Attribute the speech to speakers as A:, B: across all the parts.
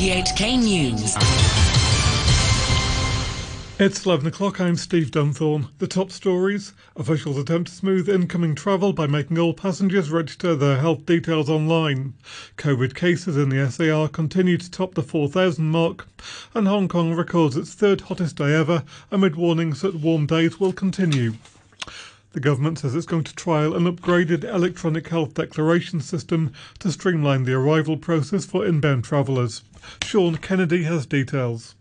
A: RTHK News.
B: It's 11 o'clock. I'm Steve Dunthorne. The top stories. Officials attempt to smooth incoming travel by making all passengers register their health details online. COVID cases in the SAR continue to top the 4,000 mark. And Hong Kong records its third hottest day ever amid warnings that warm days will continue. The government says it's going to trial an upgraded electronic health declaration system to streamline the arrival process for inbound travellers. Sean Kennedy has details.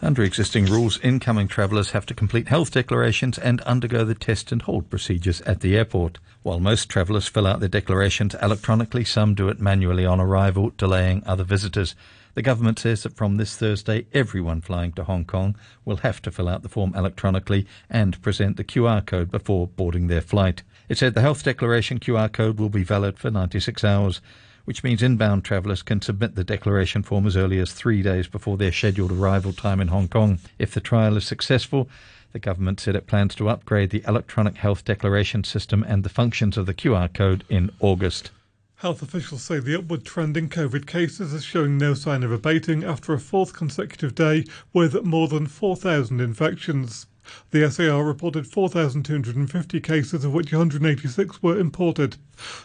C: Under existing rules, incoming travellers have to complete health declarations and undergo the test and hold procedures at the airport. While most travellers fill out their declarations electronically, some do it manually on arrival, delaying other visitors. The government says that from this Thursday, everyone flying to Hong Kong will have to fill out the form electronically and present the QR code before boarding their flight. It said the health declaration QR code will be valid for 96 hours which means inbound travellers can submit the declaration form as early as three days before their scheduled arrival time in Hong Kong. If the trial is successful, the government said it plans to upgrade the electronic health declaration system and the functions of the QR code in August.
B: Health officials say the upward trend in COVID cases is showing no sign of abating after a fourth consecutive day with more than 4,000 infections. The SAR reported 4,250 cases, of which 186 were imported.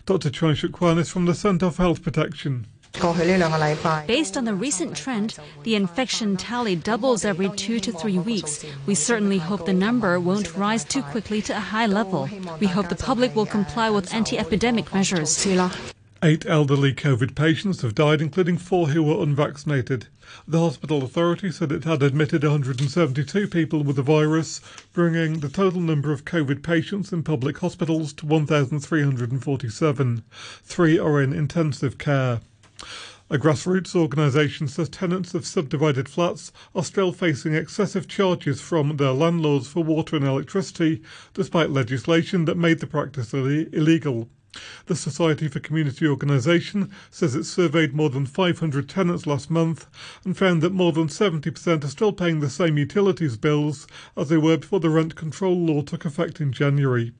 B: Dr. Chuang Shuk is from the Centre for Health Protection.
D: Based on the recent trend, the infection tally doubles every two to three weeks. We certainly hope the number won't rise too quickly to a high level. We hope the public will comply with anti epidemic measures.
B: Eight elderly COVID patients have died, including four who were unvaccinated. The hospital authority said it had admitted 172 people with the virus, bringing the total number of COVID patients in public hospitals to 1,347. Three are in intensive care. A grassroots organisation says tenants of subdivided flats are still facing excessive charges from their landlords for water and electricity, despite legislation that made the practice illegal. The Society for Community Organisation says it surveyed more than 500 tenants last month and found that more than 70% are still paying the same utilities bills as they were before the rent control law took effect in January.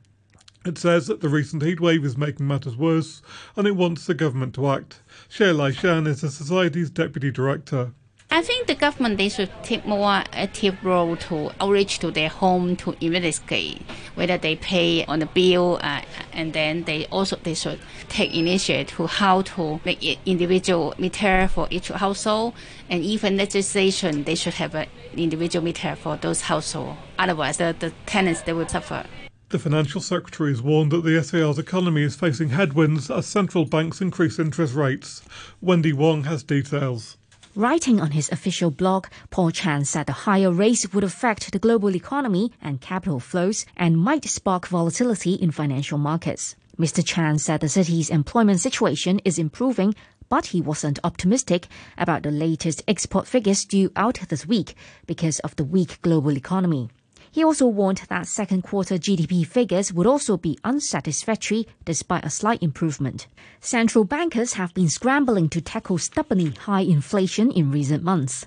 B: It says that the recent heatwave is making matters worse and it wants the government to act. Lai Shan is the Society's Deputy Director.
E: I think the government they should take more active role to outreach to their home to investigate whether they pay on the bill, uh, and then they also they should take initiative to how to make individual meter for each household, and even legislation they should have an individual meter for those households. Otherwise, the, the tenants they will suffer.
B: The financial secretary has warned that the SAR's economy is facing headwinds as central banks increase interest rates. Wendy Wong has details.
F: Writing on his official blog, Paul Chan said the higher rates would affect the global economy and capital flows and might spark volatility in financial markets. Mr. Chan said the city's employment situation is improving, but he wasn't optimistic about the latest export figures due out this week because of the weak global economy. He also warned that second quarter GDP figures would also be unsatisfactory despite a slight improvement. Central bankers have been scrambling to tackle stubbornly high inflation in recent months.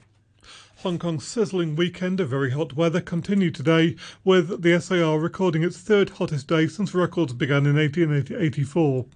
B: Hong Kong's sizzling weekend of very hot weather continued today, with the SAR recording its third hottest day since records began in 1884.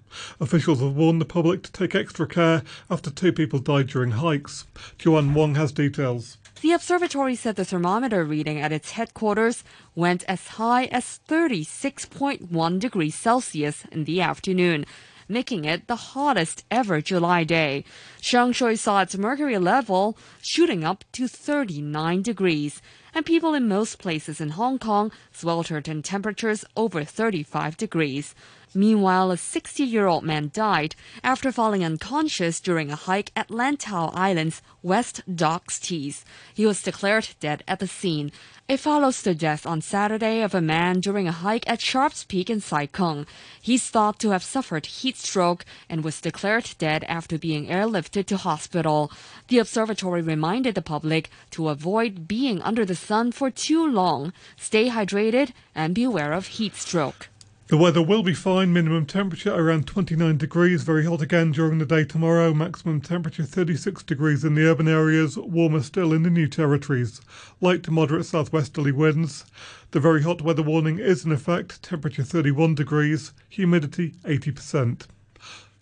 B: Officials have warned the public to take extra care after two people died during hikes. Joanne Wong has details.
G: The observatory said the thermometer reading at its headquarters went as high as 36.1 degrees Celsius in the afternoon, making it the hottest ever July day. Sheung Shui saw its mercury level shooting up to 39 degrees, and people in most places in Hong Kong sweltered in temperatures over 35 degrees. Meanwhile, a 60 year old man died after falling unconscious during a hike at Lantau Island's West Dog's Teeth. He was declared dead at the scene. It follows the death on Saturday of a man during a hike at Sharps Peak in Sai Kung. He's thought to have suffered heat stroke and was declared dead after being airlifted to hospital. The observatory reminded the public to avoid being under the sun for too long, stay hydrated, and beware of heat stroke.
B: The weather will be fine, minimum temperature around 29 degrees, very hot again during the day tomorrow, maximum temperature 36 degrees in the urban areas, warmer still in the new territories. Light to moderate southwesterly winds. The very hot weather warning is in effect, temperature 31 degrees, humidity 80%.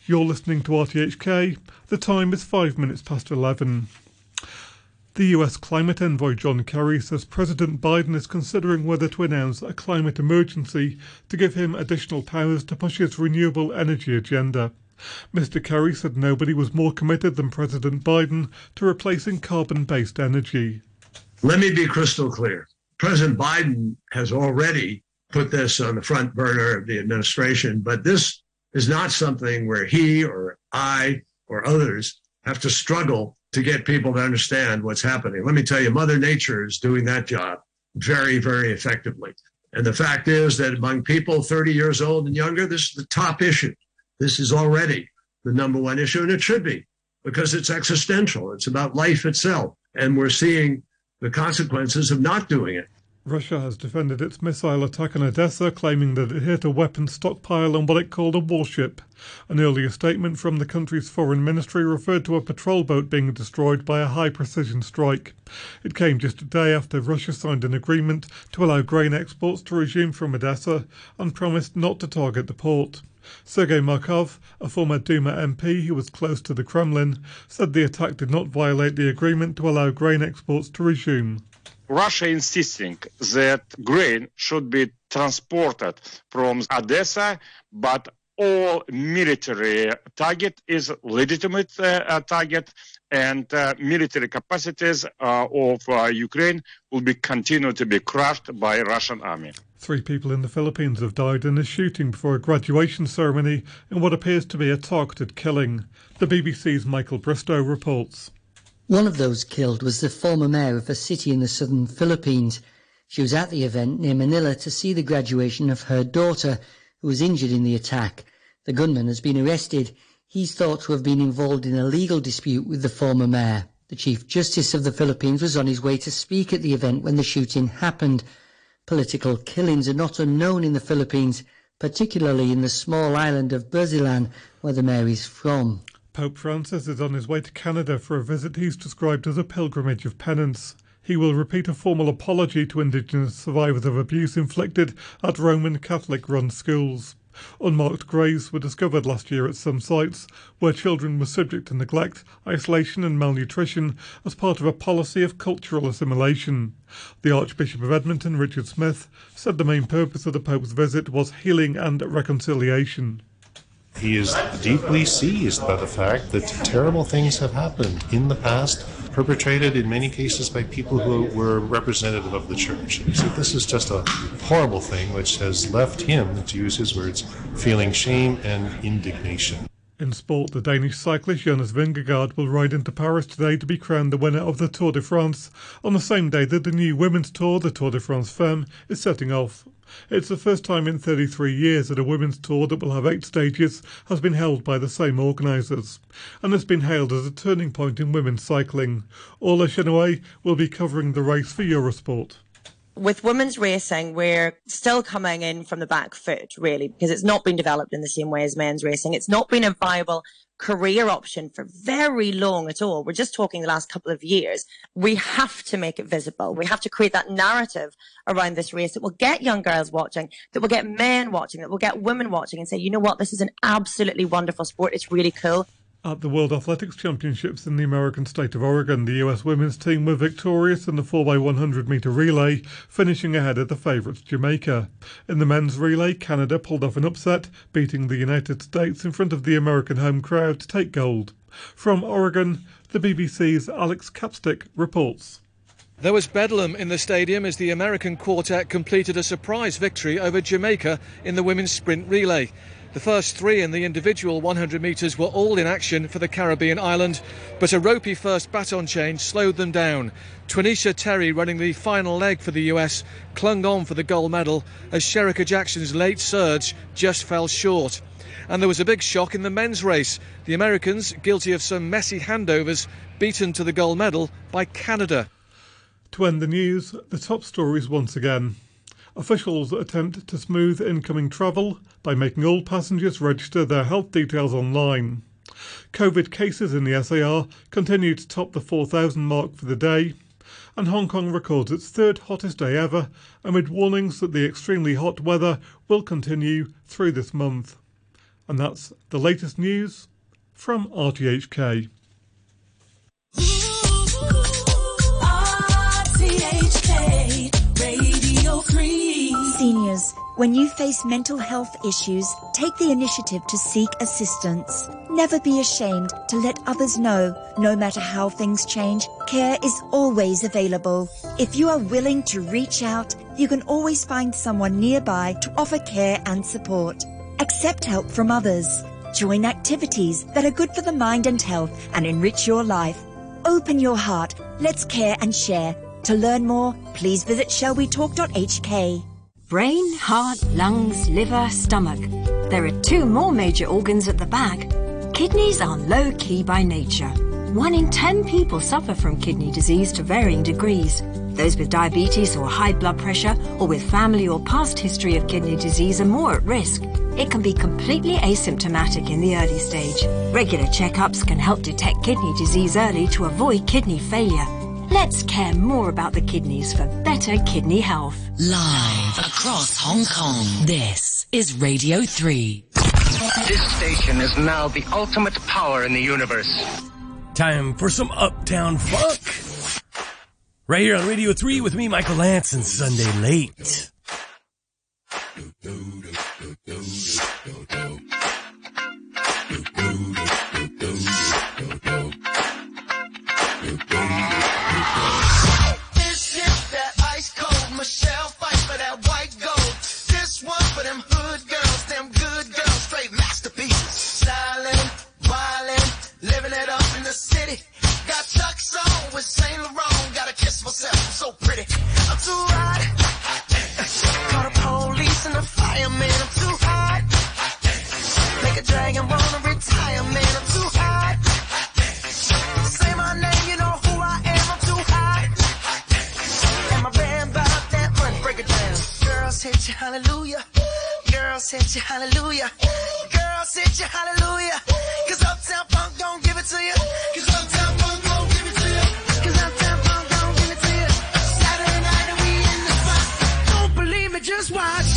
B: You're listening to RTHK. The time is 5 minutes past 11. The US climate envoy John Kerry says President Biden is considering whether to announce a climate emergency to give him additional powers to push his renewable energy agenda. Mr. Kerry said nobody was more committed than President Biden to replacing carbon based energy.
A: Let me be crystal clear. President Biden has already put this on the front burner of the administration, but this is not something where he or I or others have to struggle to get people to understand what's happening. Let me tell you, Mother Nature is doing that job very, very effectively. And the fact is that among people 30 years old and younger, this is the top issue. This is already the number one issue, and it should be because it's existential. It's about life itself. And we're seeing the consequences of not doing it.
B: Russia has defended its missile attack on Odessa, claiming that it hit a weapons stockpile on what it called a warship. An earlier statement from the country's foreign ministry referred to a patrol boat being destroyed by a high precision strike. It came just a day after Russia signed an agreement to allow grain exports to resume from Odessa and promised not to target the port. Sergei Markov, a former Duma MP who was close to the Kremlin, said the attack did not violate the agreement to allow grain exports to resume.
H: Russia insisting that grain should be transported from Odessa, but all military target is legitimate uh, target and uh, military capacities uh, of uh, Ukraine will be continue to be crushed by Russian army.
B: Three people in the Philippines have died in a shooting before a graduation ceremony in what appears to be a targeted killing. The BBC's Michael Bristow reports.
I: One of those killed was the former mayor of a city in the southern Philippines. She was at the event near Manila to see the graduation of her daughter, who was injured in the attack. The gunman has been arrested. He's thought to have been involved in a legal dispute with the former mayor. The Chief Justice of the Philippines was on his way to speak at the event when the shooting happened. Political killings are not unknown in the Philippines, particularly in the small island of Basilan, where the mayor is from.
B: Pope Francis is on his way to Canada for a visit he's described as a pilgrimage of penance. He will repeat a formal apology to Indigenous survivors of abuse inflicted at Roman Catholic run schools. Unmarked graves were discovered last year at some sites where children were subject to neglect, isolation, and malnutrition as part of a policy of cultural assimilation. The Archbishop of Edmonton, Richard Smith, said the main purpose of the Pope's visit was healing and reconciliation.
J: He is deeply seized by the fact that terrible things have happened in the past, perpetrated in many cases by people who were representative of the church. Said this is just a horrible thing which has left him, to use his words, feeling shame and indignation.
B: In sport, the Danish cyclist Jonas Vingegaard will ride into Paris today to be crowned the winner of the Tour de France on the same day that the new women's tour, the Tour de France Femme, is setting off. It's the first time in 33 years that a women's tour that will have eight stages has been held by the same organisers, and has been hailed as a turning point in women's cycling. Orla Chennaoui will be covering the race for Eurosport
K: with women's racing, we're still coming in from the back foot, really, because it's not been developed in the same way as men's racing. It's not been a viable career option for very long at all. We're just talking the last couple of years. We have to make it visible. We have to create that narrative around this race that will get young girls watching, that will get men watching, that will get women watching and say, you know what, this is an absolutely wonderful sport. It's really cool.
B: At the World Athletics Championships in the American state of Oregon, the US women's team were victorious in the 4x100 metre relay, finishing ahead of the favourites Jamaica. In the men's relay, Canada pulled off an upset, beating the United States in front of the American home crowd to take gold. From Oregon, the BBC's Alex Capstick reports.
L: There was bedlam in the stadium as the American quartet completed a surprise victory over Jamaica in the women's sprint relay. The first three in the individual 100 metres were all in action for the Caribbean island, but a ropey first baton change slowed them down. Twanisha Terry, running the final leg for the US, clung on for the gold medal as Shericka Jackson's late surge just fell short. And there was a big shock in the men's race. The Americans, guilty of some messy handovers, beaten to the gold medal by Canada.
B: To end the news, the top stories once again. Officials attempt to smooth incoming travel by making all passengers register their health details online. COVID cases in the SAR continue to top the 4,000 mark for the day, and Hong Kong records its third hottest day ever amid warnings that the extremely hot weather will continue through this month. And that's the latest news from RTHK.
M: Seniors, when you face mental health issues, take the initiative to seek assistance. Never be ashamed to let others know, no matter how things change, care is always available. If you are willing to reach out, you can always find someone nearby to offer care and support. Accept help from others. Join activities that are good for the mind and health and enrich your life. Open your heart. Let's care and share. To learn more, please visit shallwetalk.hk.
N: Brain, heart, lungs, liver, stomach. There are two more major organs at the back. Kidneys are low key by nature. One in 10 people suffer from kidney disease to varying degrees. Those with diabetes or high blood pressure or with family or past history of kidney disease are more at risk. It can be completely asymptomatic in the early stage. Regular checkups can help detect kidney disease early to avoid kidney failure. Let's care more about the kidneys for better kidney health.
O: Live across Hong Kong, this is Radio 3.
P: This station is now the ultimate power in the universe.
Q: Time for some Uptown Funk. Right here on Radio 3 with me, Michael Lance, and Sunday Late.
R: your hallelujah. Girl, sit your hallelujah. Cause Uptown Funk don't give it to you. Cause Uptown Funk don't give it to you. Cause Uptown Funk don't give it to you. Saturday night and we in the spot.
E: Don't believe me, just watch.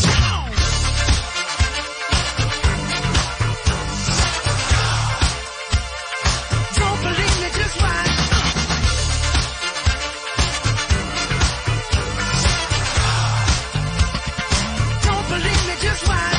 E: Don't believe me, just watch. just why